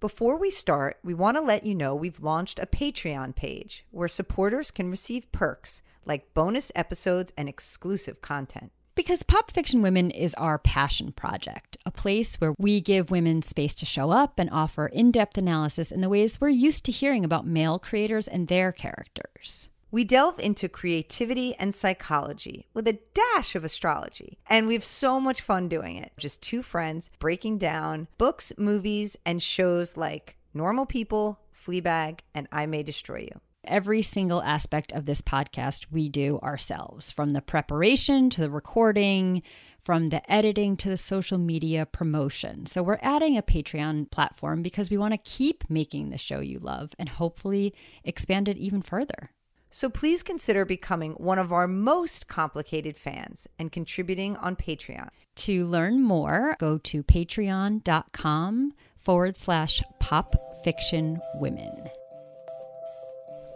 Before we start, we want to let you know we've launched a Patreon page where supporters can receive perks like bonus episodes and exclusive content. Because Pop Fiction Women is our passion project, a place where we give women space to show up and offer in depth analysis in the ways we're used to hearing about male creators and their characters. We delve into creativity and psychology with a dash of astrology, and we have so much fun doing it. Just two friends breaking down books, movies, and shows like Normal People, Fleabag, and I May Destroy You. Every single aspect of this podcast we do ourselves, from the preparation to the recording, from the editing to the social media promotion. So, we're adding a Patreon platform because we want to keep making the show you love and hopefully expand it even further. So please consider becoming one of our most complicated fans and contributing on Patreon. To learn more, go to patreon.com forward slash pop fiction women.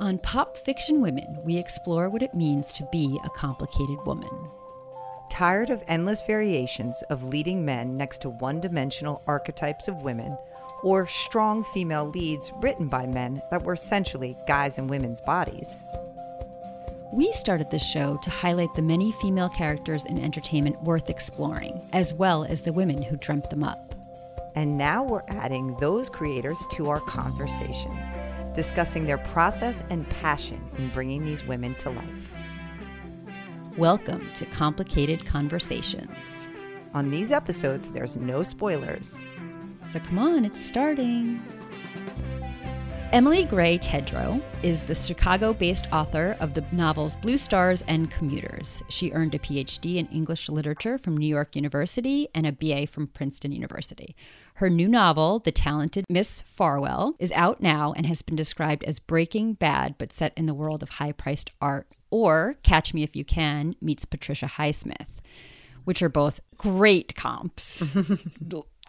On Pop Fiction Women, we explore what it means to be a complicated woman. Tired of endless variations of leading men next to one dimensional archetypes of women, or strong female leads written by men that were essentially guys in women's bodies? We started this show to highlight the many female characters in entertainment worth exploring, as well as the women who dreamt them up. And now we're adding those creators to our conversations, discussing their process and passion in bringing these women to life. Welcome to Complicated Conversations. On these episodes, there's no spoilers. So come on, it's starting. Emily Gray Tedrowe is the Chicago based author of the novels Blue Stars and Commuters. She earned a PhD in English literature from New York University and a BA from Princeton University. Her new novel, The Talented Miss Farwell, is out now and has been described as breaking bad but set in the world of high priced art, or Catch Me If You Can meets Patricia Highsmith, which are both great comps.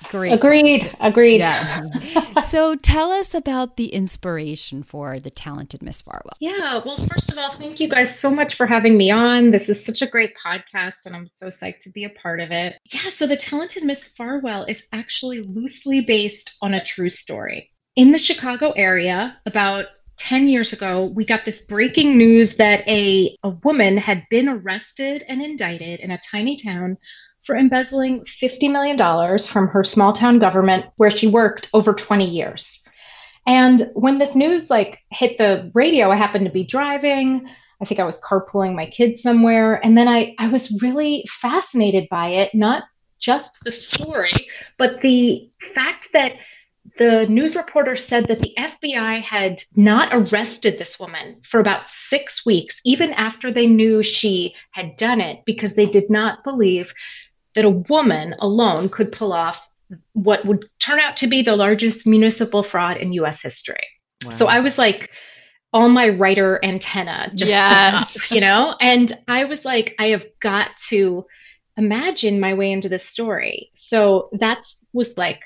Great. Agreed. Agreed. Yes. so tell us about the inspiration for the talented Miss Farwell. Yeah. Well, first of all, thank you guys so much for having me on. This is such a great podcast, and I'm so psyched to be a part of it. Yeah. So the talented Miss Farwell is actually loosely based on a true story. In the Chicago area, about 10 years ago, we got this breaking news that a, a woman had been arrested and indicted in a tiny town for embezzling $50 million from her small town government where she worked over 20 years. And when this news like hit the radio, I happened to be driving. I think I was carpooling my kids somewhere. And then I, I was really fascinated by it, not just the story, but the fact that the news reporter said that the FBI had not arrested this woman for about six weeks, even after they knew she had done it, because they did not believe that a woman alone could pull off what would turn out to be the largest municipal fraud in US history. Wow. So I was like all my writer antenna just yes. Up, you know? And I was like, I have got to imagine my way into this story. So that was like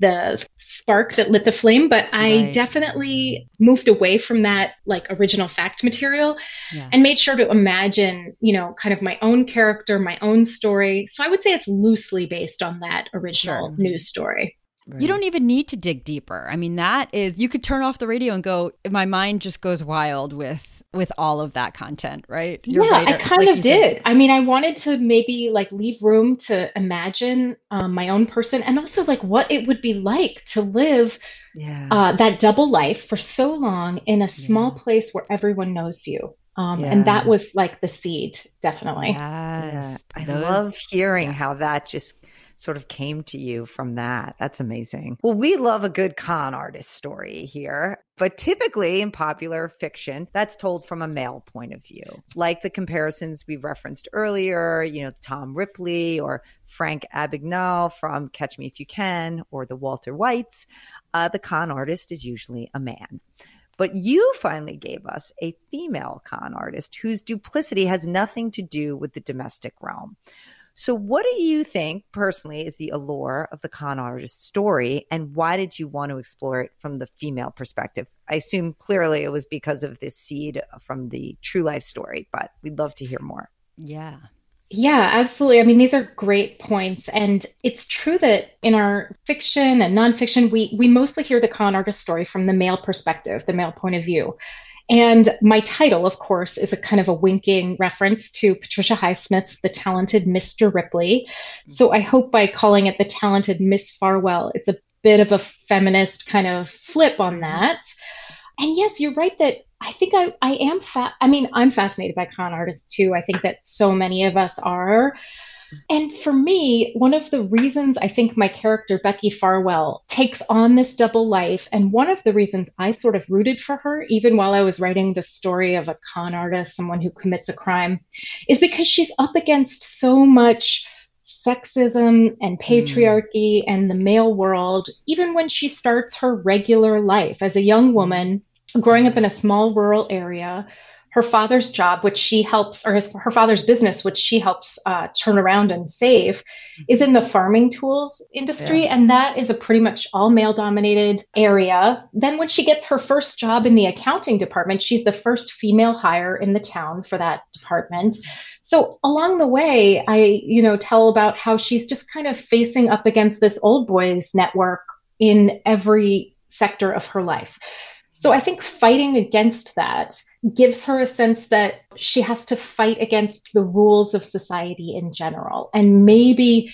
the spark that lit the flame but i definitely moved away from that like original fact material yeah. and made sure to imagine you know kind of my own character my own story so i would say it's loosely based on that original sure. news story Right. You don't even need to dig deeper. I mean, that is you could turn off the radio and go. My mind just goes wild with with all of that content, right? Your yeah, writer, I kind like of did. Said. I mean, I wanted to maybe like leave room to imagine um, my own person and also like what it would be like to live yeah. uh, that double life for so long in a small yeah. place where everyone knows you. Um, yeah. And that was like the seed, definitely. Yes. I Those, love hearing how that just sort of came to you from that. That's amazing. Well, we love a good con artist story here, but typically in popular fiction, that's told from a male point of view, like the comparisons we referenced earlier, you know, Tom Ripley or Frank Abagnale from Catch Me If You Can or the Walter Whites. Uh, the con artist is usually a man. But you finally gave us a female con artist whose duplicity has nothing to do with the domestic realm. So, what do you think personally is the allure of the con artist story, and why did you want to explore it from the female perspective? I assume clearly it was because of this seed from the true life story, but we'd love to hear more. Yeah. Yeah, absolutely. I mean, these are great points. And it's true that in our fiction and nonfiction, we, we mostly hear the con artist story from the male perspective, the male point of view. And my title, of course, is a kind of a winking reference to Patricia Highsmith's The Talented Mr. Ripley. So I hope by calling it The Talented Miss Farwell, it's a bit of a feminist kind of flip on mm-hmm. that. And yes, you're right that I think I, I am fa- I mean, I'm fascinated by con artists too. I think that so many of us are. And for me, one of the reasons I think my character, Becky Farwell, takes on this double life, and one of the reasons I sort of rooted for her, even while I was writing the story of a con artist, someone who commits a crime, is because she's up against so much sexism and patriarchy mm. and the male world, even when she starts her regular life as a young woman growing up in a small rural area her father's job, which she helps, or his, her father's business, which she helps uh, turn around and save, is in the farming tools industry. Yeah. And that is a pretty much all male dominated area. Then, when she gets her first job in the accounting department, she's the first female hire in the town for that department. So along the way, I, you know, tell about how she's just kind of facing up against this old boys network in every sector of her life. So I think fighting against that gives her a sense that she has to fight against the rules of society in general. And maybe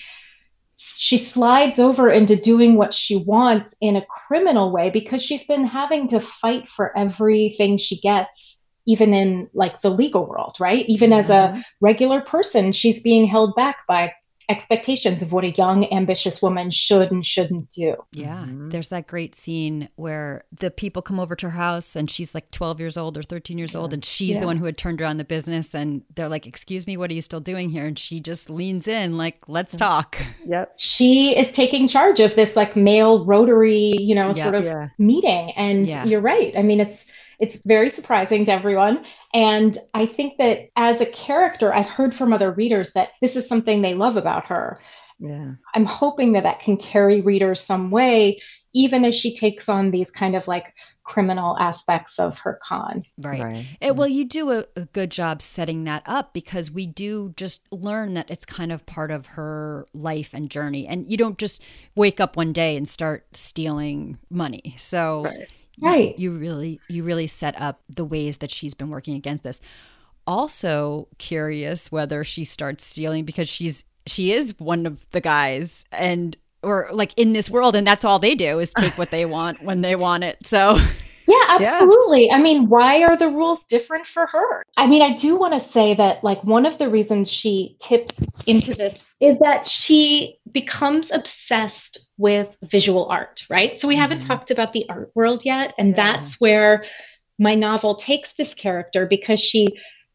she slides over into doing what she wants in a criminal way because she's been having to fight for everything she gets even in like the legal world right even as a mm-hmm. regular person she's being held back by expectations of what a young ambitious woman should and shouldn't do. Yeah. Mm-hmm. There's that great scene where the people come over to her house and she's like 12 years old or 13 years yeah. old and she's yeah. the one who had turned around the business and they're like, "Excuse me, what are you still doing here?" and she just leans in like, "Let's talk." Yep. She is taking charge of this like male rotary, you know, yep. sort of yeah. meeting and you're right. I mean, it's it's very surprising to everyone. And I think that as a character, I've heard from other readers that this is something they love about her. Yeah. I'm hoping that that can carry readers some way, even as she takes on these kind of like criminal aspects of her con. Right. right. It, well, you do a, a, good job setting that up because we do just learn that it's kind of part of her life and journey. And you don't just wake up one day and start stealing money. So right right. you, really you really set up the ways that she's been working against this. Also curious whether she starts stealing because she's she is one of the guys and or like in this world and that's all they do is take what they want when they want it. So Yeah, absolutely. Yeah. I mean, why are the rules different for her? I mean, I do want to say that, like, one of the reasons she tips into this is that she becomes obsessed with visual art, right? So we mm-hmm. haven't talked about the art world yet. And yeah. that's where my novel takes this character because she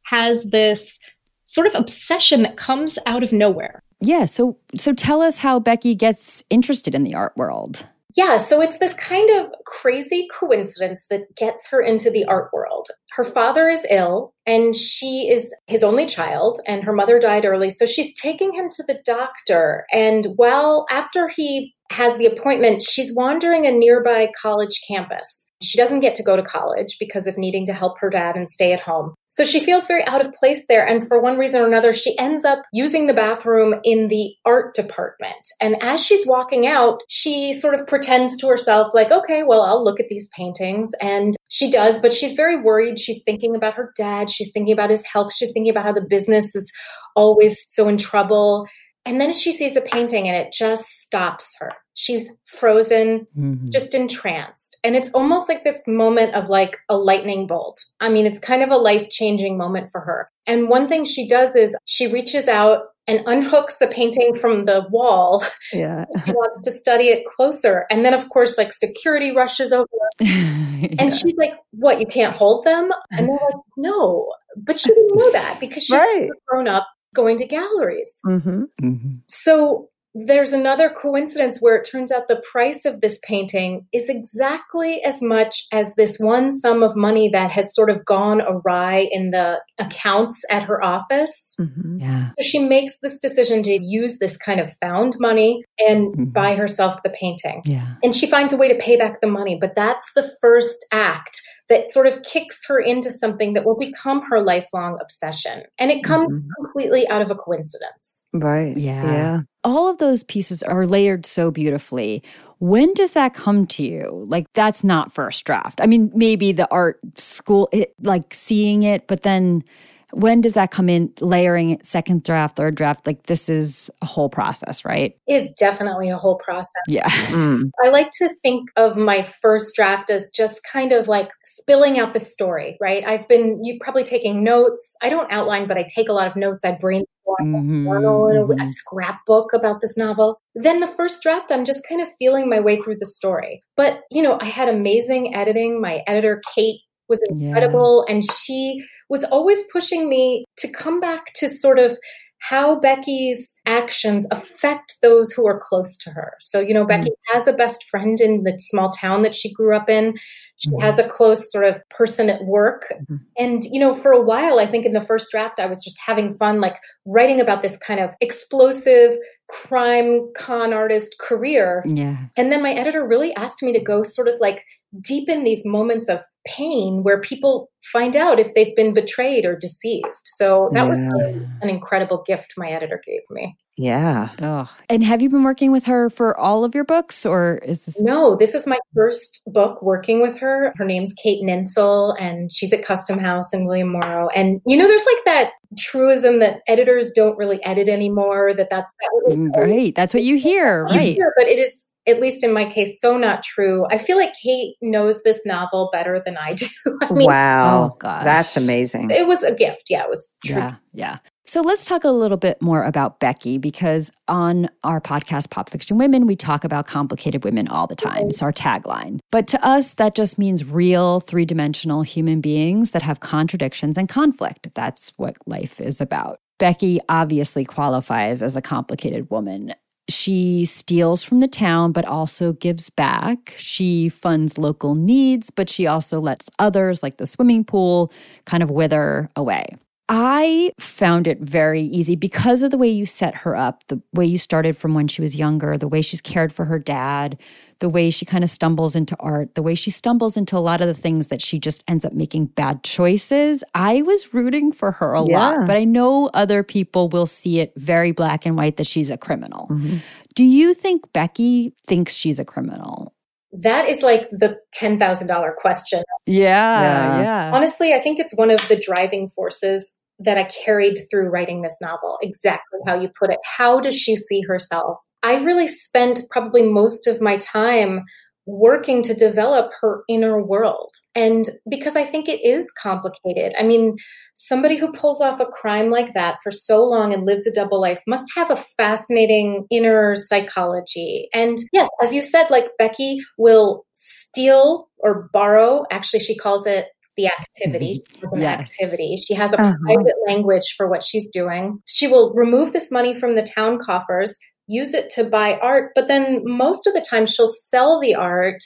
has this sort of obsession that comes out of nowhere. Yeah, so so tell us how Becky gets interested in the art world. Yeah, so it's this kind of crazy coincidence that gets her into the art world. Her father is ill and she is his only child and her mother died early. So she's taking him to the doctor. And well, after he has the appointment, she's wandering a nearby college campus. She doesn't get to go to college because of needing to help her dad and stay at home. So she feels very out of place there. And for one reason or another, she ends up using the bathroom in the art department. And as she's walking out, she sort of pretends to herself, like, okay, well, I'll look at these paintings. And she does, but she's very worried. She's thinking about her dad. She's thinking about his health. She's thinking about how the business is always so in trouble. And then she sees a painting and it just stops her. She's frozen, mm-hmm. just entranced. And it's almost like this moment of like a lightning bolt. I mean, it's kind of a life changing moment for her. And one thing she does is she reaches out and unhooks the painting from the wall. Yeah. she wants to study it closer. And then, of course, like security rushes over. yeah. And she's like, What, you can't hold them? And they're like, No. But she didn't know that because she's right. grown up going to galleries. Mm-hmm. Mm-hmm. So there's another coincidence where it turns out the price of this painting is exactly as much as this one sum of money that has sort of gone awry in the accounts at her office. Mm-hmm. Yeah. So she makes this decision to use this kind of found money and mm-hmm. buy herself the painting. Yeah. And she finds a way to pay back the money, but that's the first act that sort of kicks her into something that will become her lifelong obsession. And it comes mm-hmm. completely out of a coincidence. Right. Yeah. Yeah. All of those pieces are layered so beautifully. When does that come to you? Like, that's not first draft. I mean, maybe the art school, it, like seeing it, but then when does that come in? Layering second draft third draft like this is a whole process right? It's definitely a whole process. Yeah. Mm. i like to think of my first draft as just kind of like spilling out the story right? I've been you probably taking notes. I don't outline but i take a lot of notes. I brainstorm mm-hmm, mm-hmm. a scrapbook about this novel. Then the first draft i'm just kind of feeling my way through the story. But you know i had amazing editing. My editor kate was incredible. Yeah. And she was always pushing me to come back to sort of how Becky's actions affect those who are close to her. So, you know, mm-hmm. Becky has a best friend in the small town that she grew up in. She mm-hmm. has a close sort of person at work. Mm-hmm. And, you know, for a while, I think in the first draft, I was just having fun, like writing about this kind of explosive crime con artist career. Yeah. And then my editor really asked me to go sort of like deepen these moments of pain where people find out if they've been betrayed or deceived. So that yeah. was really an incredible gift my editor gave me. Yeah. Oh. And have you been working with her for all of your books or is this No, this is my first book working with her. Her name's Kate Nintzel and she's at Custom House in William Morrow. And you know there's like that truism that editors don't really edit anymore that that's that mm, right. That's what you hear, right? Hear, but it is at least in my case, so not true. I feel like Kate knows this novel better than I do. I mean, wow. Oh, gosh. That's amazing. It was a gift. Yeah, it was true. Yeah, yeah. So let's talk a little bit more about Becky because on our podcast, Pop Fiction Women, we talk about complicated women all the time. It's our tagline. But to us, that just means real, three dimensional human beings that have contradictions and conflict. That's what life is about. Becky obviously qualifies as a complicated woman she steals from the town, but also gives back. She funds local needs, but she also lets others, like the swimming pool, kind of wither away. I found it very easy because of the way you set her up, the way you started from when she was younger, the way she's cared for her dad, the way she kind of stumbles into art, the way she stumbles into a lot of the things that she just ends up making bad choices. I was rooting for her a yeah. lot, but I know other people will see it very black and white that she's a criminal. Mm-hmm. Do you think Becky thinks she's a criminal? That is like the $10,000 question. Yeah, yeah, yeah. Honestly, I think it's one of the driving forces that I carried through writing this novel. Exactly how you put it. How does she see herself? I really spent probably most of my time working to develop her inner world. And because I think it is complicated. I mean, somebody who pulls off a crime like that for so long and lives a double life must have a fascinating inner psychology. And yes, as you said, like Becky will steal or borrow. Actually, she calls it the activity, mm-hmm. yes. activity. She has a uh-huh. private language for what she's doing. She will remove this money from the town coffers, use it to buy art, but then most of the time she'll sell the art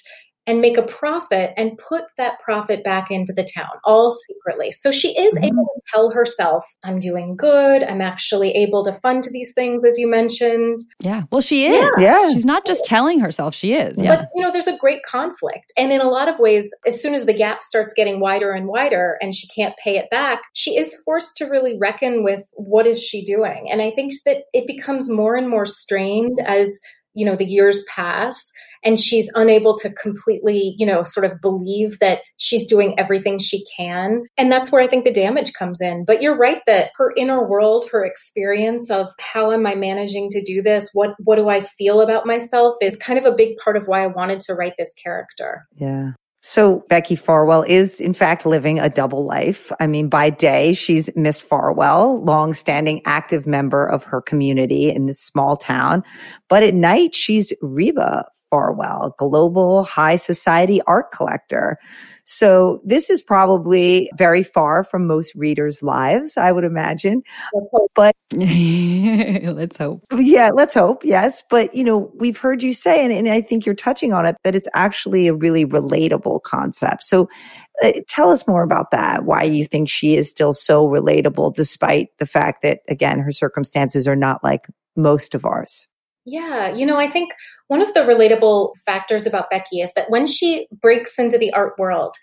and make a profit and put that profit back into the town, all secretly. So she is mm-hmm. able to tell herself, I'm doing good. I'm actually able to fund these things, as you mentioned. Yeah. Well, she is. Yeah. yeah. She's not just telling herself, she is. Yeah. But, you know, there's a great conflict. And in a lot of ways, as soon as the gap starts getting wider and wider and she can't pay it back, she is forced to really reckon with what is she doing. And I think that it becomes more and more strained as you know the years pass and she's unable to completely, you know, sort of believe that she's doing everything she can. And that's where I think the damage comes in. But you're right that her inner world, her experience of how am I managing to do this? What what do I feel about myself is kind of a big part of why I wanted to write this character. Yeah. So Becky Farwell is in fact living a double life. I mean, by day, she's Miss Farwell, long-standing active member of her community in this small town. But at night, she's Reba Farwell, global high society art collector. So this is probably very far from most readers' lives, I would imagine. But let's hope. Yeah, let's hope. Yes. But, you know, we've heard you say, and, and I think you're touching on it, that it's actually a really relatable concept. So uh, tell us more about that, why you think she is still so relatable, despite the fact that, again, her circumstances are not like most of ours. Yeah, you know, I think one of the relatable factors about Becky is that when she breaks into the art world,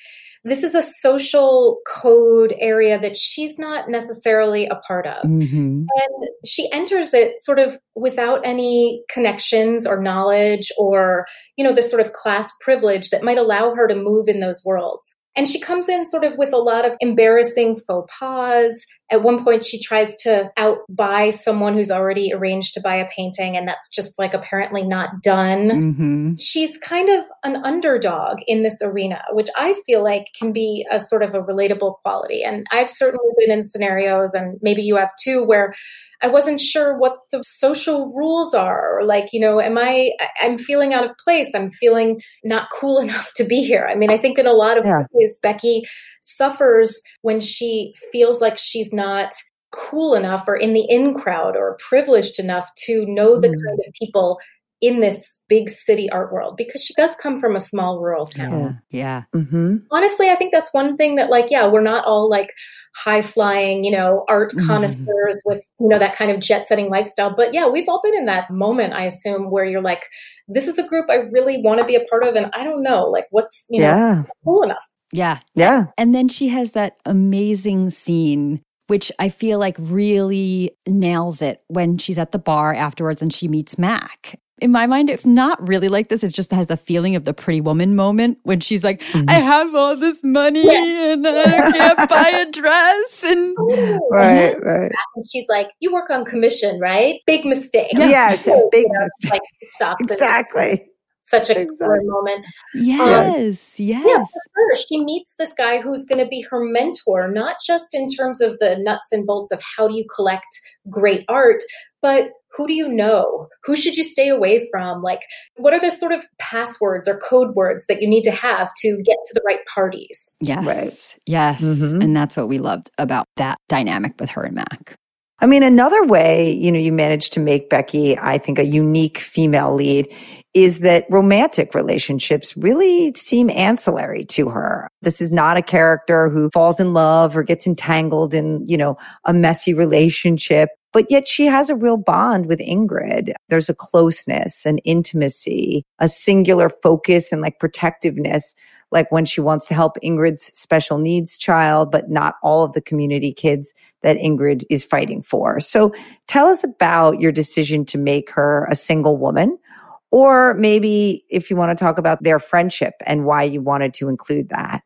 this is a social code area that she's not necessarily a part of. Mm-hmm. And she enters it sort of without any connections or knowledge or, you know, the sort of class privilege that might allow her to move in those worlds. And she comes in sort of with a lot of embarrassing faux pas. At one point, she tries to outbuy someone who's already arranged to buy a painting, and that's just like apparently not done. Mm-hmm. She's kind of an underdog in this arena, which I feel like can be a sort of a relatable quality. And I've certainly been in scenarios, and maybe you have too, where I wasn't sure what the social rules are or like, you know, am I I'm feeling out of place. I'm feeling not cool enough to be here. I mean, I think in a lot of yeah. ways Becky suffers when she feels like she's not cool enough or in the in crowd or privileged enough to know the mm. kind of people in this big city art world because she does come from a small rural town. Yeah. yeah. Mm-hmm. Honestly, I think that's one thing that, like, yeah, we're not all like high flying, you know, art mm-hmm. connoisseurs mm-hmm. with, you know, that kind of jet setting lifestyle. But yeah, we've all been in that moment, I assume, where you're like, this is a group I really want to be a part of. And I don't know, like, what's, you yeah. know, cool enough. Yeah. Yeah. And then she has that amazing scene which I feel like really nails it when she's at the bar afterwards and she meets Mac in my mind, it's not really like this. It just has the feeling of the pretty woman moment when she's like, mm-hmm. I have all this money yeah. and I can't buy a dress. And right, right. And she's like, You work on commission, right? Big mistake. Yeah, yes, a big you know, mistake. Like, stop exactly. Such a exactly. moment. Yes, um, yes. Yeah, for her, she meets this guy who's going to be her mentor, not just in terms of the nuts and bolts of how do you collect great art, but who do you know? Who should you stay away from? Like, what are the sort of passwords or code words that you need to have to get to the right parties? Yes. Right. Yes. Mm-hmm. And that's what we loved about that dynamic with her and Mac. I mean, another way, you know, you managed to make Becky, I think, a unique female lead is that romantic relationships really seem ancillary to her. This is not a character who falls in love or gets entangled in, you know, a messy relationship. But yet she has a real bond with Ingrid. There's a closeness, an intimacy, a singular focus and like protectiveness like when she wants to help Ingrid's special needs child, but not all of the community kids that Ingrid is fighting for. So tell us about your decision to make her a single woman. Or maybe if you want to talk about their friendship and why you wanted to include that.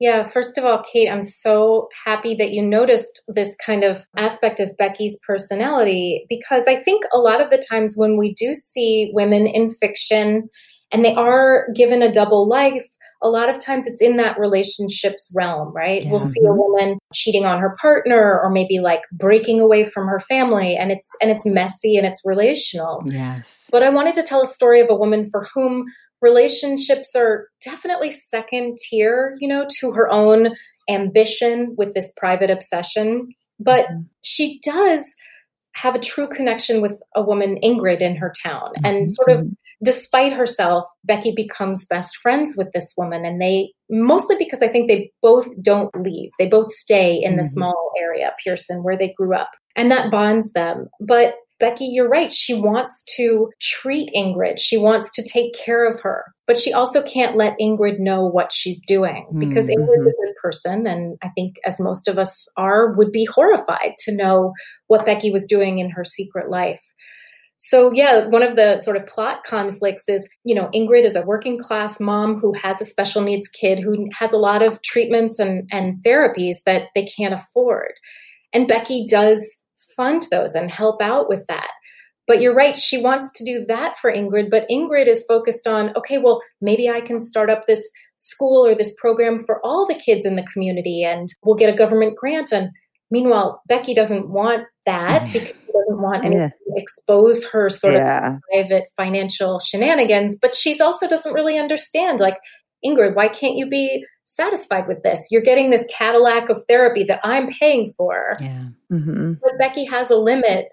Yeah, first of all, Kate, I'm so happy that you noticed this kind of aspect of Becky's personality because I think a lot of the times when we do see women in fiction and they are given a double life, a lot of times it's in that relationships realm, right? Yeah. We'll see a woman cheating on her partner or maybe like breaking away from her family and it's and it's messy and it's relational. Yes. But I wanted to tell a story of a woman for whom relationships are definitely second tier, you know, to her own ambition with this private obsession. But mm-hmm. she does have a true connection with a woman, Ingrid, in her town. Mm-hmm. And sort of despite herself, Becky becomes best friends with this woman. And they, mostly because I think they both don't leave, they both stay in mm-hmm. the small area, Pearson, where they grew up. And that bonds them. But Becky, you're right. She wants to treat Ingrid. She wants to take care of her, but she also can't let Ingrid know what she's doing because mm-hmm. Ingrid's a good person. And I think, as most of us are, would be horrified to know what Becky was doing in her secret life. So, yeah, one of the sort of plot conflicts is, you know, Ingrid is a working class mom who has a special needs kid who has a lot of treatments and, and therapies that they can't afford. And Becky does fund those and help out with that. But you're right, she wants to do that for Ingrid, but Ingrid is focused on, okay, well, maybe I can start up this school or this program for all the kids in the community and we'll get a government grant. And meanwhile, Becky doesn't want that because she doesn't want anyone yeah. to expose her sort yeah. of private financial shenanigans. But she's also doesn't really understand, like, Ingrid, why can't you be satisfied with this. You're getting this Cadillac of therapy that I'm paying for. Yeah. Mm-hmm. But Becky has a limit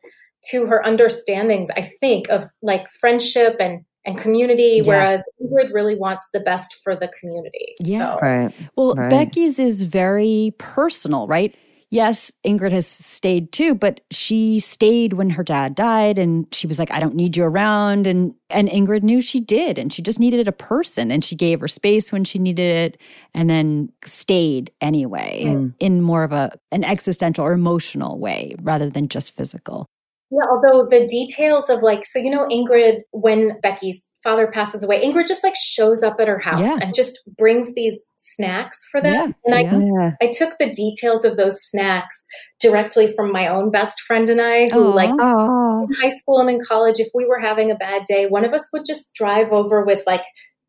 to her understandings, I think, of like friendship and and community, yeah. whereas Ingrid really wants the best for the community. Yeah. So. Right. Well, right. Becky's is very personal, right? Yes, Ingrid has stayed too, but she stayed when her dad died and she was like, I don't need you around. And and Ingrid knew she did. And she just needed a person. And she gave her space when she needed it and then stayed anyway mm. in more of a an existential or emotional way rather than just physical. Yeah, although the details of like, so you know, Ingrid, when Becky's father passes away, Ingrid just like shows up at her house yeah. and just brings these snacks for them. Yeah, and I, yeah. I took the details of those snacks directly from my own best friend and I, who Aww. like Aww. in high school and in college, if we were having a bad day, one of us would just drive over with like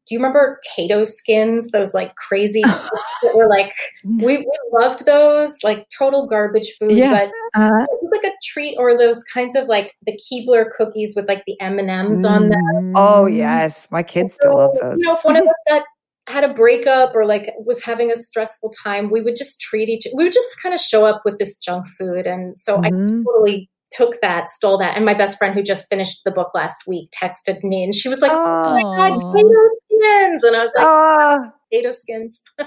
do you remember Tato skins? Those like crazy that were like we, we loved those, like total garbage food. Yeah. But uh-huh. it was like a treat, or those kinds of like the Keebler cookies with like the M and M's on them. Oh yes, my kids so, still love those. You know, if one of us got had a breakup or like was having a stressful time, we would just treat each. We would just kind of show up with this junk food, and so mm-hmm. I totally took that, stole that. And my best friend who just finished the book last week texted me and she was like, Oh, oh my God, Tato skins. And I was like, ah. oh. Tato skins. oh,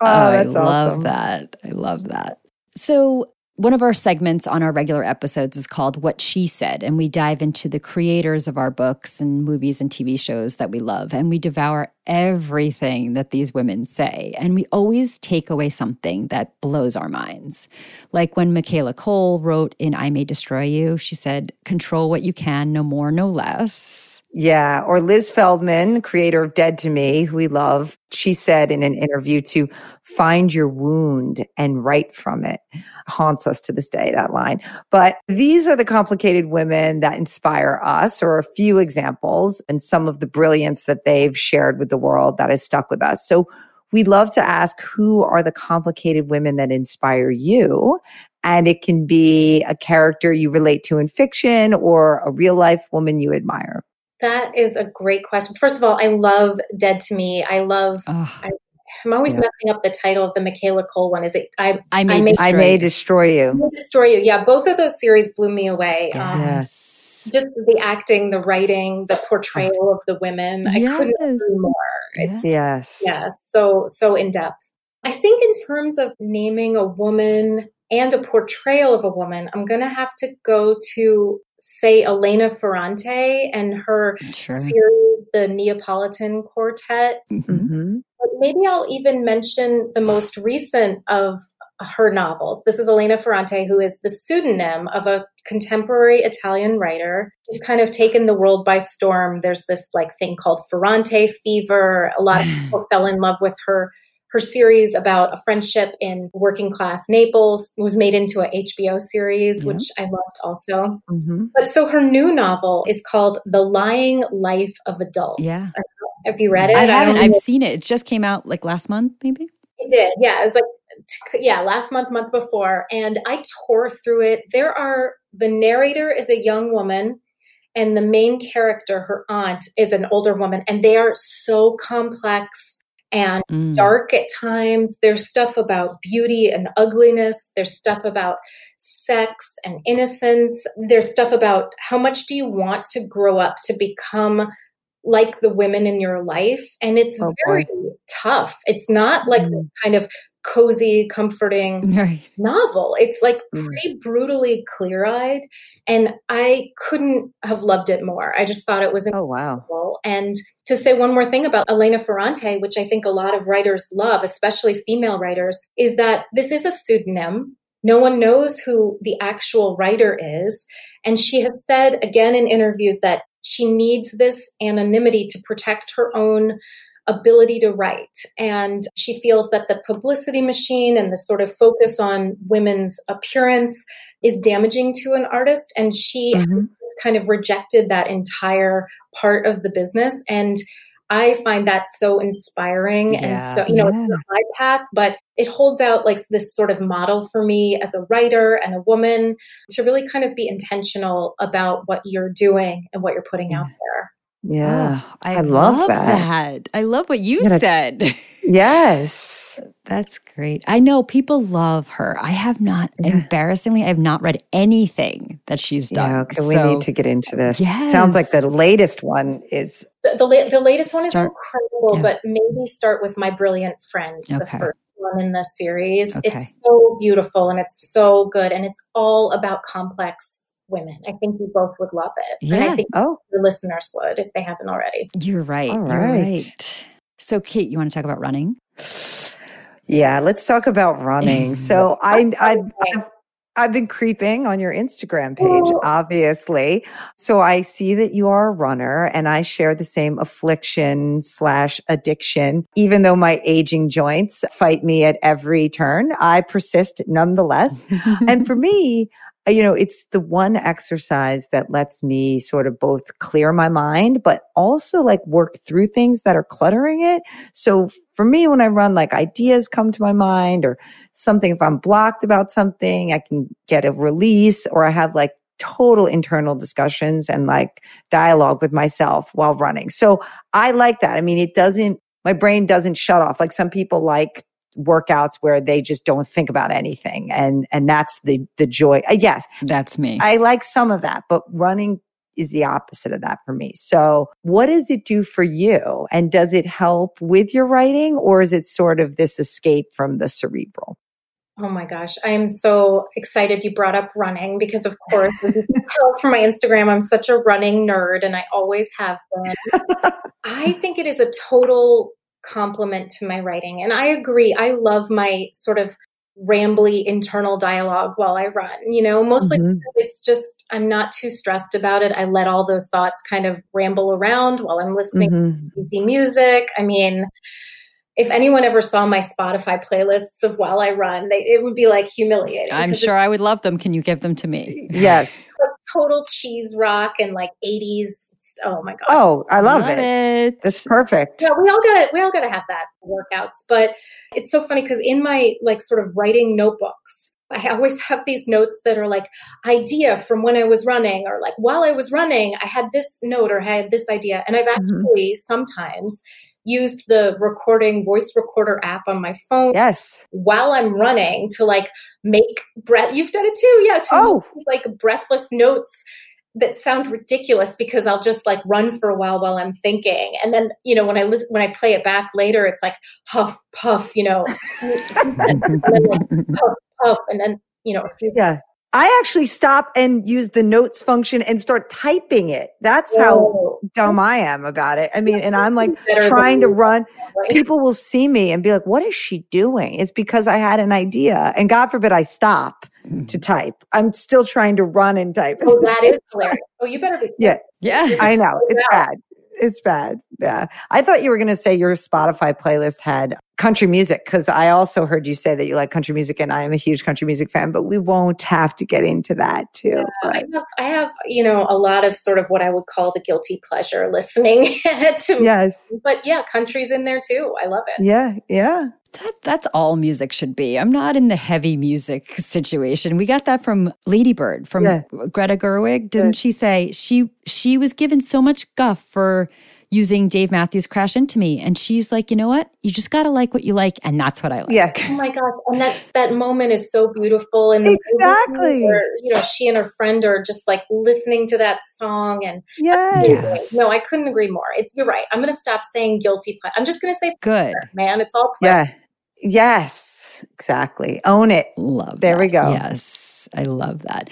that's I love awesome. that. I love that. So one of our segments on our regular episodes is called What She Said, and we dive into the creators of our books and movies and TV shows that we love, and we devour everything that these women say. And we always take away something that blows our minds. Like when Michaela Coel wrote in I May Destroy You, she said, Control what you can, no more, no less. Yeah. Or Liz Feldman, creator of Dead to Me, who we love, she said in an interview to find your wound and write from it. Haunts us to this day, that line. But these are the complicated women that inspire us, or a few examples, and some of the brilliance that they've shared with the world that has stuck with us. So we'd love to ask who are the complicated women that inspire you? And it can be a character you relate to in fiction or a real life woman you admire. That is a great question. First of all, I love Dead to Me. I love, I, am always yeah. messing up the title of the Michaela Coel one. Is it I, I, may, I, may, destroy, I may destroy you. I may destroy you. Yeah, both of those series blew me away. Um, yes. Just the acting, the writing, the portrayal of the women. Yes. I couldn't agree more. It's yes. Yeah, so so in depth. I think in terms of naming a woman and a portrayal of a woman, I'm going to have to go to, say, Elena Ferrante and her sure. series, The Neapolitan Quartet. Mm-hmm. But maybe I'll even mention the most recent of her novels. This is Elena Ferrante, who is the pseudonym of a contemporary Italian writer. She's kind of taken the world by storm. There's this like thing called Ferrante fever. A lot of people fell in love with her her series about a friendship in working class Naples was made into a HBO series, yeah. which I loved also. Mm-hmm. But so her new novel is called The Lying Life of Adults. Yeah. Have you read it? I haven't. I I've seen it. It just came out like last month, maybe. It did. Yeah. It was like, yeah, last month, month before. And I tore through it. There are, the narrator is a young woman and the main character, her aunt, is an older woman, and they are so complex and mm. dark at times. There's stuff about beauty and ugliness. There's stuff about sex and innocence. There's stuff about how much do you want to grow up to become like the women in your life. And it's oh, very boy. tough. It's not like mm. kind of cozy, comforting right. novel. It's like mm. pretty brutally clear eyed. And I couldn't have loved it more. I just thought it was oh, wow. And to say one more thing about Elena Ferrante, which I think a lot of writers love, especially female writers, is that this is a pseudonym. No one knows who the actual writer is. And she has said again in interviews that she needs this anonymity to protect her own ability to write. And she feels that the publicity machine and the sort of focus on women's appearance is damaging to an artist. And she mm-hmm. kind of rejected that entire part of the business. And I find that so inspiring yeah. and so, you know, yeah. it's my path, but it holds out like this sort of model for me as a writer and a woman to really kind of be intentional about what you're doing and what you're putting out there. Yeah. Oh, I, I, love, love that. that. I love what you gotta, said. Yes. That's great. I know people love her. I have not, yeah. embarrassingly, I have not read anything that she's done. Yeah, okay, so, we need to get into this. Yes. Sounds like the latest one is. The, the, the latest one is incredible, yeah. but maybe start with My Brilliant Friend, okay. the first one in the series. Okay. It's so beautiful and it's so good and it's all about complex women. I think you both would love it. Yeah. And I think oh. your listeners would if they haven't already. You're right. All right. You're right. So, Kate, you want to talk about running? Yeah, let's talk about running. So, I, oh, I, I've, I've been creeping on your Instagram page, oh. obviously. So I see that you are a runner and I share the same affliction slash addiction. Even though my aging joints fight me at every turn, I persist nonetheless. and for me, you know, it's the one exercise that lets me sort of both clear my mind, but also like work through things that are cluttering it. So for me, when I run, like ideas come to my mind or something, if I'm blocked about something, I can get a release or I have like total internal discussions and like dialogue with myself while running. So I like that. I mean, it doesn't, my brain doesn't shut off. Like some people like workouts where they just don't think about anything. And and that's the the joy. Uh, yes. That's me. I like some of that but running is the opposite of that for me. So what does it do for you? And does it help with your writing or is it sort of this escape from the cerebral? Oh my gosh, I am so excited you brought up running because, of course, as you can tell from my Instagram, I'm such a running nerd and I always have been. I think it is a total complement to my writing. And I agree. I love my sort of rambly internal dialogue while I run. You know, mostly mm-hmm. it's just I'm not too stressed about it. I let all those thoughts kind of ramble around while I'm listening mm-hmm. to easy music. I mean, if anyone ever saw my Spotify playlists of while I run, they, it would be like humiliating. I'm sure I would love them. Can you give them to me? Yes. total cheese rock and like 80s. Oh my god. Oh, I love, love it. it. That's perfect. Yeah, we all got we all got to have that workouts. But it's so funny because in my like sort of writing notebooks, I always have these notes that are like idea from when I was running, or like while I was running, I had this note or had this idea. And I've mm-hmm. actually mm-hmm. sometimes used the recording voice recorder app on my phone. Yes. While I'm running to like make breath. You've done it too. Yeah. To oh. like breathless notes that sound ridiculous because I'll just like run for a while while I'm thinking. And then, you know, when I li- when I play it back later, it's like huff, puff, you know, and then like puff, puff, and then, you know, yeah. I actually stop and use the notes function and start typing it. That's how oh. dumb I am about it. I mean, and I'm like trying to run. People will see me and be like, what is she doing? It's because I had an idea. And God forbid I stop to mm. type. I'm still trying to run and type. Oh, that is hilarious. Oh, you better be. Yeah. Yeah. I know. It's bad it's bad. Yeah. I thought you were going to say your Spotify playlist had country music because I also heard you say that you like country music and I am a huge country music fan, but we won't have to get into that too. Yeah, I, have, I have, you know, a lot of sort of what I would call the guilty pleasure listening to. Yes. But yeah, country's in there too. I love it. Yeah. Yeah. That, that's all music should be. I'm not in the heavy music situation. We got that from Lady Bird, from yeah. Greta Gerwig. Didn't yeah. she say she she was given so much guff for using Dave Matthews Crash Into Me. And she's like, you know what? You just got to like what you like. And that's what I like. Yeah. Oh my gosh. And that's, that moment is so beautiful. And exactly. Where, you know, she and her friend are just like listening to that song. And yes. no, I couldn't agree more. It's, you're right. I'm going to stop saying guilty. Ple- I'm just going to say, good, man. It's all pleasure. Yeah. Yes, exactly. Own it. Love There that. we go. Yes, I love that.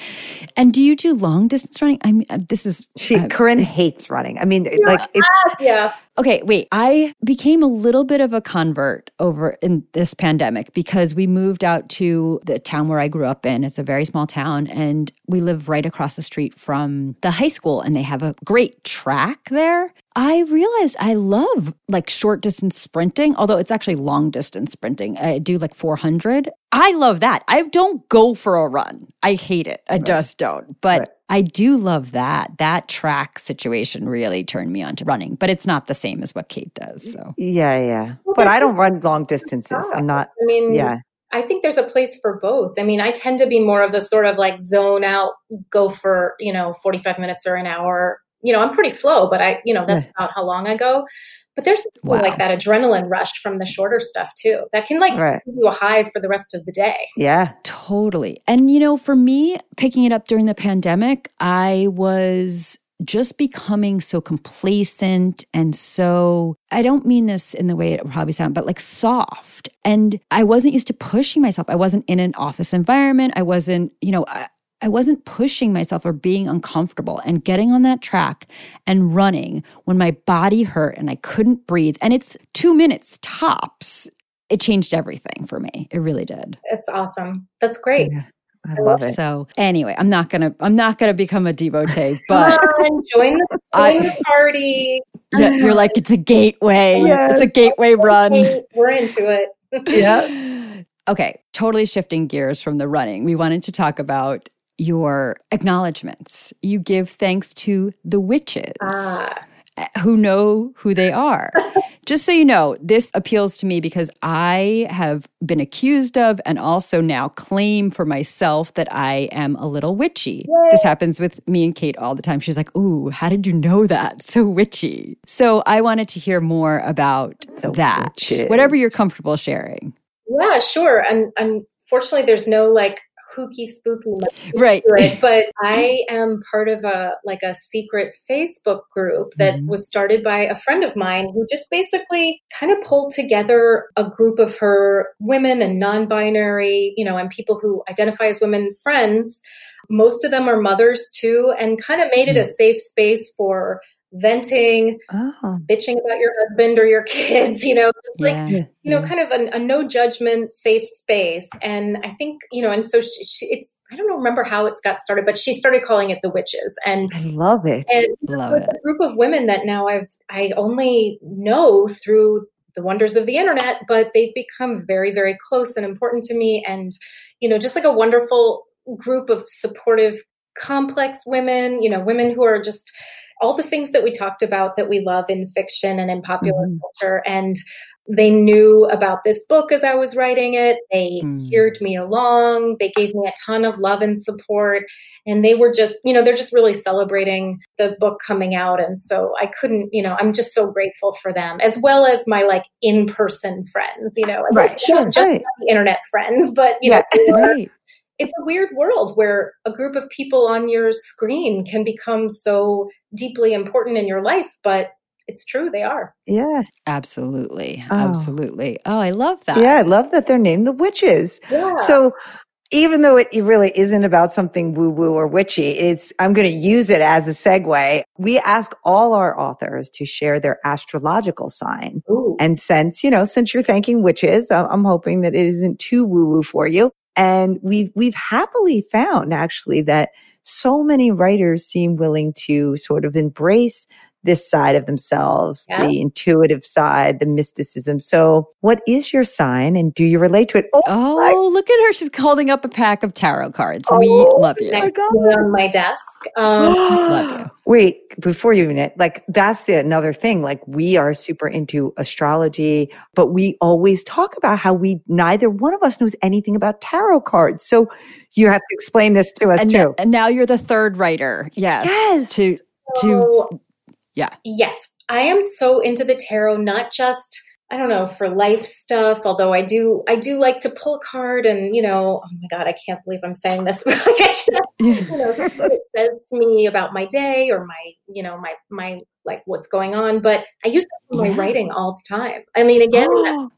And do you do long distance running? I mean, uh, this is she. Uh, Carinn hates running. I mean, yeah, like it's, yeah. Okay, wait. I became a little bit of a convert over in this pandemic because we moved out to the town where I grew up in. It's a very small town, and we live right across the street from the high school, and they have a great track there. I realized I love like short distance sprinting, although it's actually long distance sprinting. I do like 400. I love that. I don't go for a run. I hate it. I right. just don't. But right. I do love that. That track situation really turned me on to running, but it's not the same as what Kate does. So, yeah, yeah. Well, but I don't run long distances. I'm not, I mean, yeah. I think there's a place for both. I mean, I tend to be more of the sort of like zone out, go for, you know, 45 minutes or an hour you know, I'm pretty slow, but I, you know, that's yeah. about how long I go. But there's wow. like that adrenaline rush from the shorter stuff too. That can like right. give you a high for the rest of the day. Yeah. Totally. And you know, for me, picking it up during the pandemic, I was just becoming so complacent and so I don't mean this in the way it probably sound, but like soft. And I wasn't used to pushing myself. I wasn't in an office environment. I wasn't, you know, I, I wasn't pushing myself or being uncomfortable and getting on that track and running when my body hurt and I couldn't breathe. And it's two minutes tops. It changed everything for me. It really did. It's awesome. That's great. Yeah. I love it. So anyway, I'm not gonna I'm not gonna become a devotee, but on, join the, join I, the party. Yeah, you're like it's a gateway. Yes. It's a gateway run. We're into it. yeah. Okay, totally shifting gears from the running. We wanted to talk about your acknowledgments. You give thanks to the witches. Ah who know who they are. Just so you know, this appeals to me because I have been accused of and also now claim for myself that I am a little witchy. Yay. This happens with me and Kate all the time. She's like, Ooh, how did you know that? So witchy. So I wanted to hear more about the that, witches. whatever you're comfortable sharing. Yeah, sure. And unfortunately, there's no like kooky, spooky, right? It, but I am part of a like a secret Facebook group that mm-hmm. was started by a friend of mine who just basically kind of pulled together a group of her women and non-binary, you know, and people who identify as women friends. Most of them are mothers too, and kind of made it a mm. safe space for venting, oh. bitching about your husband or your kids, you know, like, yeah. you know, kind of a, a, no judgment, safe space. And I think, you know, and so she, she, it's, I don't remember how it got started, but she started calling it the witches. And I love it. And love it. a group of women that now I've, I only know through the wonders of the internet, but they've become very, very close and important to me. And, you know, just like a wonderful group of supportive, complex women, you know, women who are just, all the things that we talked about that we love in fiction and in popular mm-hmm. culture. And they knew about this book as I was writing it. They mm. cheered me along. They gave me a ton of love and support. And they were just, you know, they're just really celebrating the book coming out. And so I couldn't, you know, I'm just so grateful for them, as well as my like in person friends, you know, right, sure, just right. the internet friends, but, you yeah, know, it's a weird world where a group of people on your screen can become so deeply important in your life, but it's true they are. Yeah. Absolutely. Oh. Absolutely. Oh, I love that. Yeah, I love that they're named the witches. Yeah. So even though it really isn't about something woo woo or witchy, it's, I'm going to use it as a segue. We ask all our authors to share their astrological sign. Ooh. And since, you know, since you're thanking witches, I'm hoping that it isn't too woo woo for you. And we've, we've happily found actually that so many writers seem willing to sort of embrace this side of themselves, yeah. the intuitive side, the mysticism. So, what is your sign and do you relate to it? Oh, oh look at her. She's holding up a pack of tarot cards. Oh, we love you. Next on my desk. Um, love you. Wait, before you even it, like that's the, another thing. Like we are super into astrology, but we always talk about how we neither one of us knows anything about tarot cards. So you have to explain this to us and too. and now you're the third writer. Yes. Yes. To to yeah. Yes. I am so into the tarot, not just I don't know for life stuff. Although I do, I do like to pull a card, and you know, oh my god, I can't believe I'm saying this. But like, you know, it says to me about my day or my, you know, my my like what's going on. But I use it for my writing all the time. I mean, again, oh.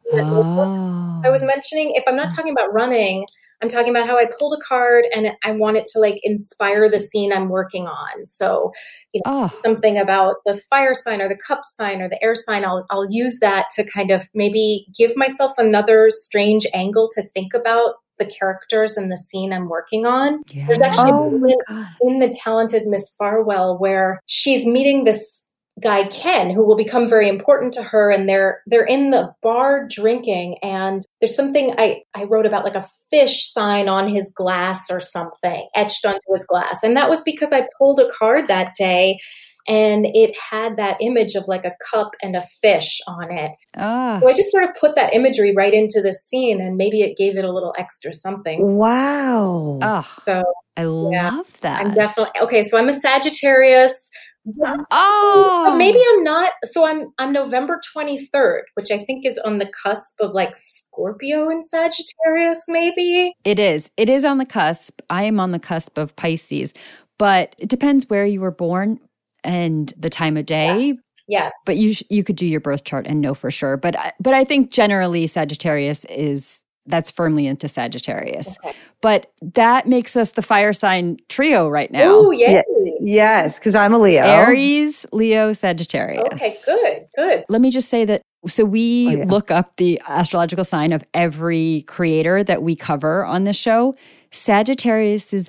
I was ah. mentioning if I'm not talking about running, I'm talking about how I pulled a card and I want it to like inspire the scene I'm working on. So, you know, oh. something about the fire sign or the cup sign or the air sign, I'll, I'll use that to kind of maybe give myself another strange angle to think about the characters and the scene I'm working on. Yeah. There's actually oh in the talented Miss Farwell where she's meeting this guy Ken, who will become very important to her. And they're they're in the bar drinking, and there's something I I wrote about like a fish sign on his glass or something etched onto his glass, and that was because I pulled a card that day. And it had that image of like a cup and a fish on it. Ah. So I just sort of put that imagery right into the scene, and maybe it gave it a little extra something. Wow! Oh, so I yeah, love that. I'm definitely okay. So I'm a Sagittarius. Oh, maybe I'm not. So I'm I'm November 23rd, which I think is on the cusp of like Scorpio and Sagittarius. Maybe it is. It is on the cusp. I am on the cusp of Pisces, but it depends where you were born. and the time of day. Yes. Yes. But you sh- you could do your birth chart and know for sure. But I, but I think generally Sagittarius is that's firmly into Sagittarius. Okay. But that makes us the fire sign trio right now. Oh, yeah. Yes, because I'm a Leo. Aries, Leo, Sagittarius. Okay, good, good. Let me just say that so we Oh, yeah. look up the astrological sign of every creator that we cover on this show. Sagittarius is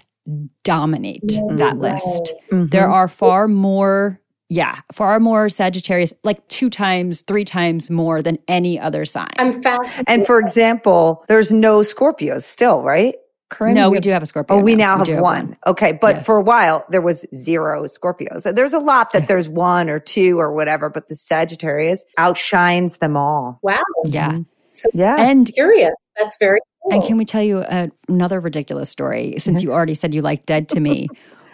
dominate that Right. list. Mhm. There are far more, yeah, far more Sagittarius, like two times, three times more than any other sign. I'm fascinated. And for example, there's no Scorpios still, right? Carinn, no, you we have- do have a Scorpio. Oh, we now We have do one. Okay. But Yes. for a while, there was zero Scorpios. So there's a lot that there's one or two or whatever, but the Sagittarius outshines them all. wow. Yeah. So Yeah. And curious. That's very cool. And can we tell you a, another ridiculous story? Since Mhm. you already said you like Dead to Me,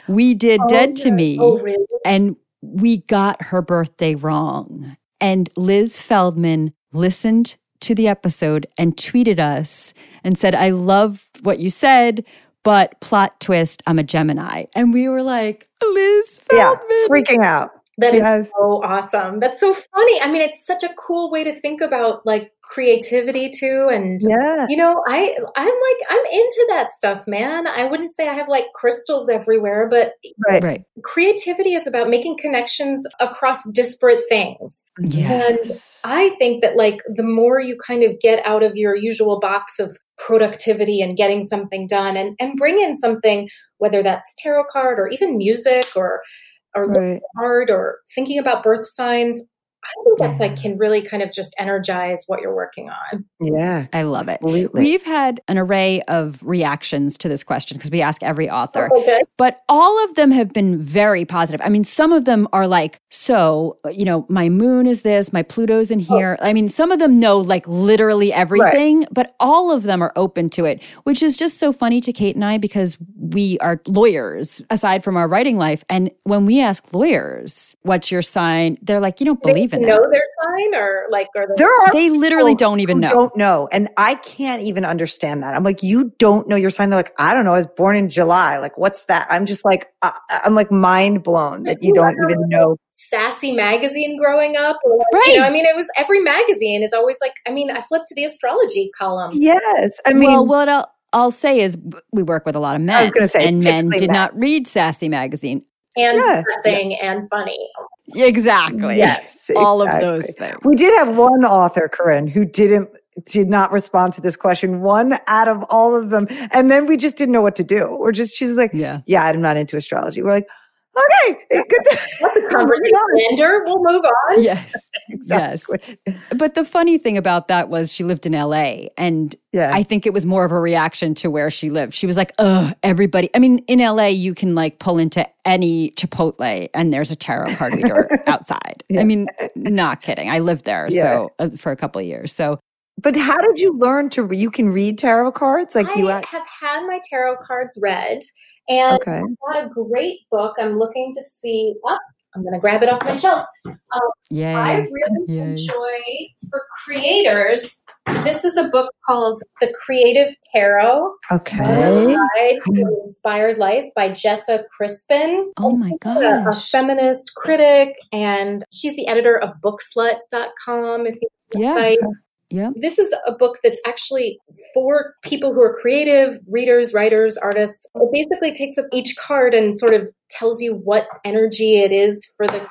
we did Oh, Dead to. Me, Oh, really? and we got her birthday wrong. And Liz Feldman listened to the episode and tweeted us and said, "I love what you said." But plot twist, I'm a Gemini. And we were like, Liz yeah. Feldman. Freaking out. That is Yes. so awesome. That's so funny. I mean, it's such a cool way to think about like creativity too. And Yeah. you know, I I'm like I'm into that stuff, man. I wouldn't say I have like crystals everywhere, but Right. Right. creativity is about making connections across disparate things. Yes. I think that like the more you kind of get out of your usual box of productivity and getting something done and, and bring in something, whether that's tarot card or even music or or Right. art or thinking about birth signs, I think that's like can really kind of just energize what you're working on. Yeah. I love it. Absolutely. We've had an array of reactions to this question because we ask every author. Okay. but all of them have been very positive. I mean, some of them are like, so, you know, my moon is this, my Pluto's in oh. here. I mean, some of them know like literally everything, but all of them are open to it, which is just so funny to Kate and I because we are lawyers aside from our writing life. And when we ask lawyers, what's your sign? They're like, you don't They believe in know it. their sign or like are they There are They literally don't even know. Don't know, and I can't even understand that. I'm like, you don't know your sign. They're like, I don't know. I was born in July. Like, what's that? I'm just like, uh, I'm like mind blown that you don't even know. sassy magazine growing up or like, Right. you know i mean it was every magazine is always like i mean i flipped to the astrology column Yes, I mean, well, what I'll, I'll say is we work with a lot of men, I was gonna say, and men did men. not read Sassy magazine. and Yes. depressing and funny Exactly. yes, All of those things. We did have one author, Carinn, who didn't did not respond to this question. One out of all of them, and then we just didn't know what to do. We're just she's like, Yeah. yeah, I'm not into astrology. We're like, okay, good. To- what's the conversation ender we'll move on Yes. exactly. But the funny thing about that was she lived in LA and Yeah. I think it was more of a reaction to where she lived. She was like, "Ugh, everybody." I mean, in LA you can like pull into any Chipotle and there's a tarot card reader outside. Yeah. I mean, not kidding. I lived there Yeah. so uh, for a couple of years. So, But how did you learn to? You can read tarot cards, like you. i have had my tarot cards read and Okay. got a great book i'm looking to see oh, i'm going to grab it off my shelf um, yay. I really Yay. enjoy for creators. This is a book called The Creative Tarot Okay. Guide to hmm. Inspired Life by Jessa Crispin. Oh my She's a- A feminist critic, and she's the editor of bookslut.com. If you Yeah. website. Yep. This is a book that's actually for people who are creative, readers, writers, artists. It basically takes up each card and sort of tells you what energy it is for the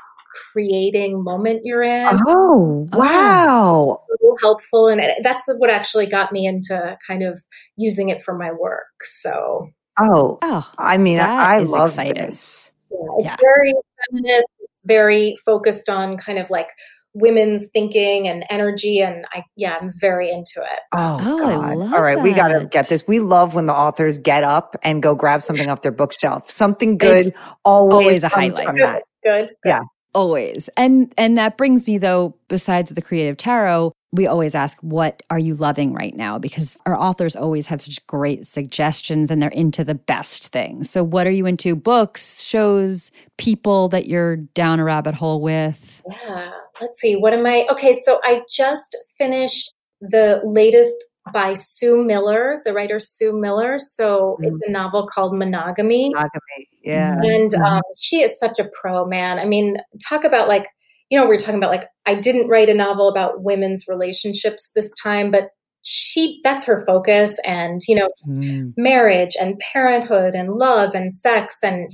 creating moment you're in. Oh Oh. wow! so helpful and that's what actually got me into kind of using it for my work so Oh, Oh, I mean, That I, I is love exciting. this. yeah, it's Yeah. very feminist it's very focused on kind of like women's thinking and energy and i yeah i'm very into it Oh, Oh, I God! love All right, we got to get this. We love when the authors get up and go grab something off their bookshelf. Something good It's always, always a highlight. from that. good Yeah. always. And and that brings me though besides the creative tarot, we always ask what are you loving right now because our authors always have such great suggestions and they're into the best things. So what are you into? Books, shows, people that you're down a rabbit hole with? yeah let's see what am i okay so i just finished the latest by Sue Miller, the writer Sue Miller. So mm-hmm. it's a novel called Monogamy. Monogamy, yeah. And mm-hmm. um, she is such a pro, man. I mean, talk about like, you know, we are talking about like, I didn't write a novel about women's relationships this time, but she that's her focus and you know mm. marriage and parenthood and love and sex and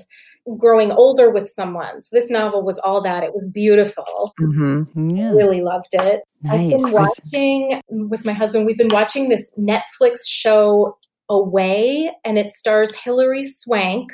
growing older with someone. So this novel was all that. It was beautiful. Mm-hmm. Yeah. Really loved it. Nice. I've been watching with my husband. We've been watching this Netflix show Away, and it stars Hilary Swank.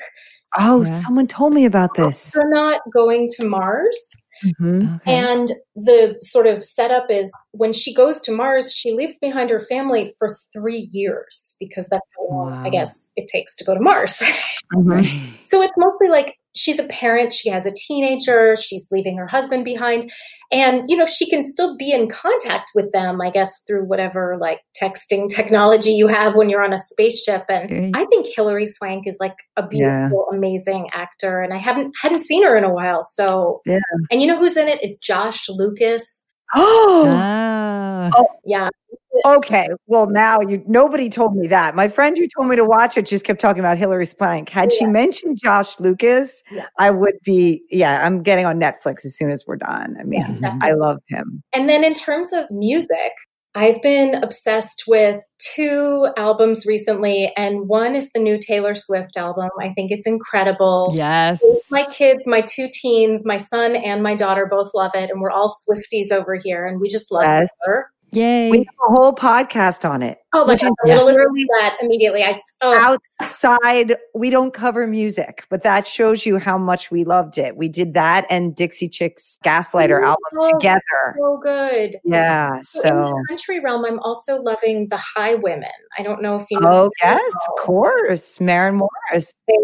Oh, yeah. someone told me about this. not going to Mars. Mm-hmm. Okay. And the sort of setup is when she goes to Mars, she leaves behind her family for three years because that's how long wow. I guess it takes to go to Mars. Mm-hmm. so it's mostly like she's a parent, she has a teenager, she's leaving her husband behind. And, you know, she can still be in contact with them, I guess, through whatever like texting technology you have when you're on a spaceship. And I think Hilary Swank is like a beautiful, yeah. amazing actor. And I haven't hadn't seen her in a while. So yeah. and you know who's in it? Is Josh Lucas. Oh, ah. oh yeah. Okay. Well, now you nobody told me that. My friend who told me to watch it just kept talking about Hilary Swank. Had yeah. she mentioned Josh Lucas, yeah. I would be yeah, I'm getting on Netflix as soon as we're done. I mean, yeah, I love him. And then in terms of music, I've been obsessed with two albums recently, and one is the new Taylor Swift album. I think it's incredible. Yes. My kids, my two teens, my son and my daughter both love it, and we're all Swifties over here, and we just love yes. her. Yay. We have a whole podcast on it. Oh my God. Yeah. that immediately. I, oh. Outside, we don't cover music, but that shows you how much we loved it. We did that and Dixie Chicks Gaslighter oh, album together. So good. Yeah. So, so, in the country realm, I'm also loving the Highwomen. I don't know if you know. Oh, yes, of course. Maren Morris. They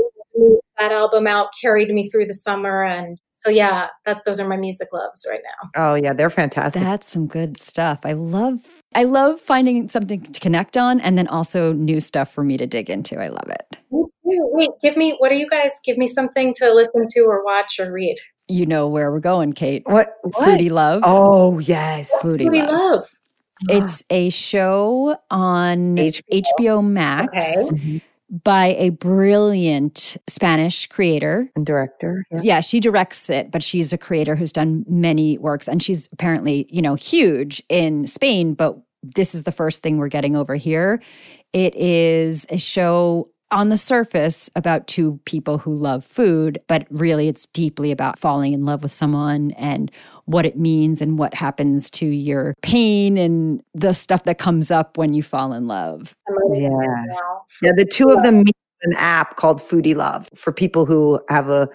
that album out, carried me through the summer and so yeah, that those are my music loves right now. Oh yeah, they're fantastic. That's some good stuff. I love I love finding something to connect on and then also new stuff for me to dig into. I love it. Me too. Wait, give me what are you guys give me something to listen to or watch or read. You know where we're going, Kate. What? what? Foodie Love. Oh, yes. Foodie, Foodie Love. love? It's a show on HBO, HBO Max. Okay. Mm-hmm by a brilliant Spanish creator and director. Yeah. yeah. she directs it, but she's a creator who's done many works and she's apparently, you know, huge in Spain, but this is the first thing we're getting over here. It is a show on the surface about two people who love food, but really it's deeply about falling in love with someone and what it means and what happens to your pain and the stuff that comes up when you fall in love. Yeah. Yeah, the two of them meet an app called Foodie Love for people who have a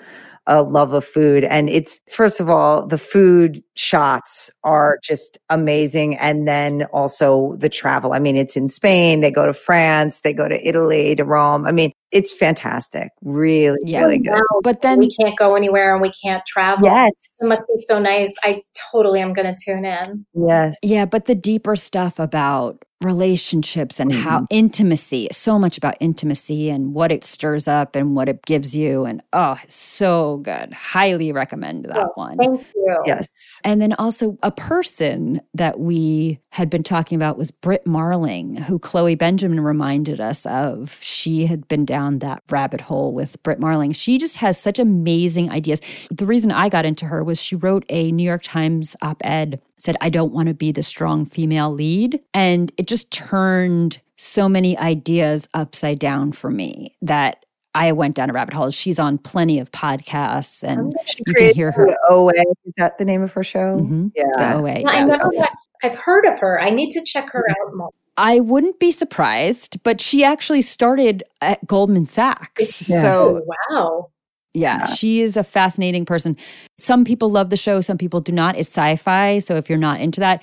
a love of food. And it's, first of all, the food shots are just amazing. And then also the travel. I mean, it's in Spain. They go to France. They go to Italy, to Rome. I mean, it's fantastic. Really, yeah, really good. But then we can't go anywhere and we can't travel. Yes. It must be so nice. I totally am going to tune in. Yes. Yeah. But the deeper stuff about relationships and mm-hmm. how intimacy so much about intimacy and what it stirs up and what it gives you. And oh so good. Highly recommend that oh, one. thank you. Yes. And then also a person that we had been talking about was Brit Marling who Chloe Benjamin reminded us of. She had been down that rabbit hole with Brit Marling. She just has such amazing ideas. The reason I got into her was she wrote a New York Times op-ed said, I don't want to be the strong female lead. And it just turned so many ideas upside down for me that I went down a rabbit hole. She's on plenty of podcasts and you can hear her. OA, is that the name of her show? Mm-hmm. Yeah. The OA. Yes. I I've heard of her. I need to check her out more. I wouldn't be surprised, but she actually started at Goldman Sachs. Yeah. So, oh, wow. Yeah, she is a fascinating person. Some people love the show, some people do not. It's sci fi. So if you're not into that,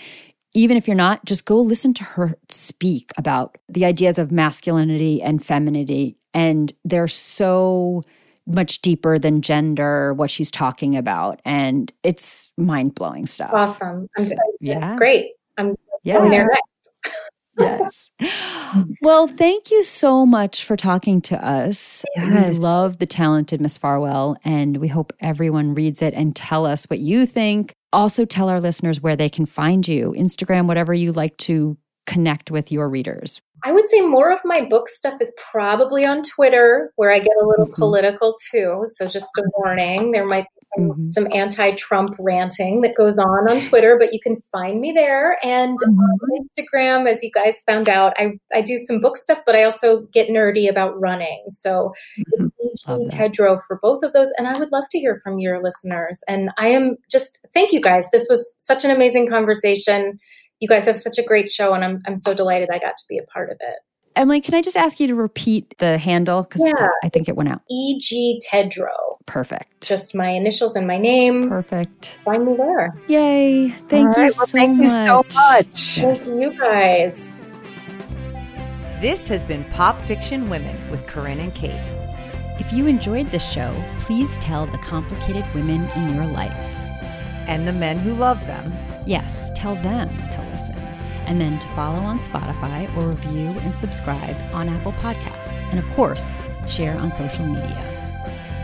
even if you're not, just go listen to her speak about the ideas of masculinity and femininity. And they're so much deeper than gender, what she's talking about. And it's mind blowing stuff. Awesome. I'm, so, yeah. great. I'm yeah. going there next yes. Well, thank you so much for talking to us. Yes. We love The Talented Miss Farwell, and we hope everyone reads it and tell us what you think. Also, tell our listeners where they can find you Instagram, whatever you like to connect with your readers? I would say more of my book stuff is probably on Twitter, where I get a little mm-hmm. political too. So just a warning, there might be some, mm-hmm. some, anti-Trump ranting that goes on on Twitter, but you can find me there. And mm-hmm. on Instagram, as you guys found out, I, I do some book stuff, but I also get nerdy about running. So mm-hmm. it's Tedrowe for both of those. And I would love to hear from your listeners. And I am just, thank you guys. This was such an amazing conversation you guys have such a great show, and I'm I'm so delighted I got to be a part of it. Emily, can I just ask you to repeat the handle because yeah. I think it went out. E G Tedrowe. Perfect. Just my initials and my name. Perfect. Find me there. Yay! Thank you so thank much. you so much. Thanks you guys. This has been Pop Fiction Women with Carinn and Kate. If you enjoyed this show, please tell the complicated women in your life and the men who love them Yes, tell them to listen. And then to follow on Spotify or review and subscribe on Apple Podcasts. And of course, share on social media.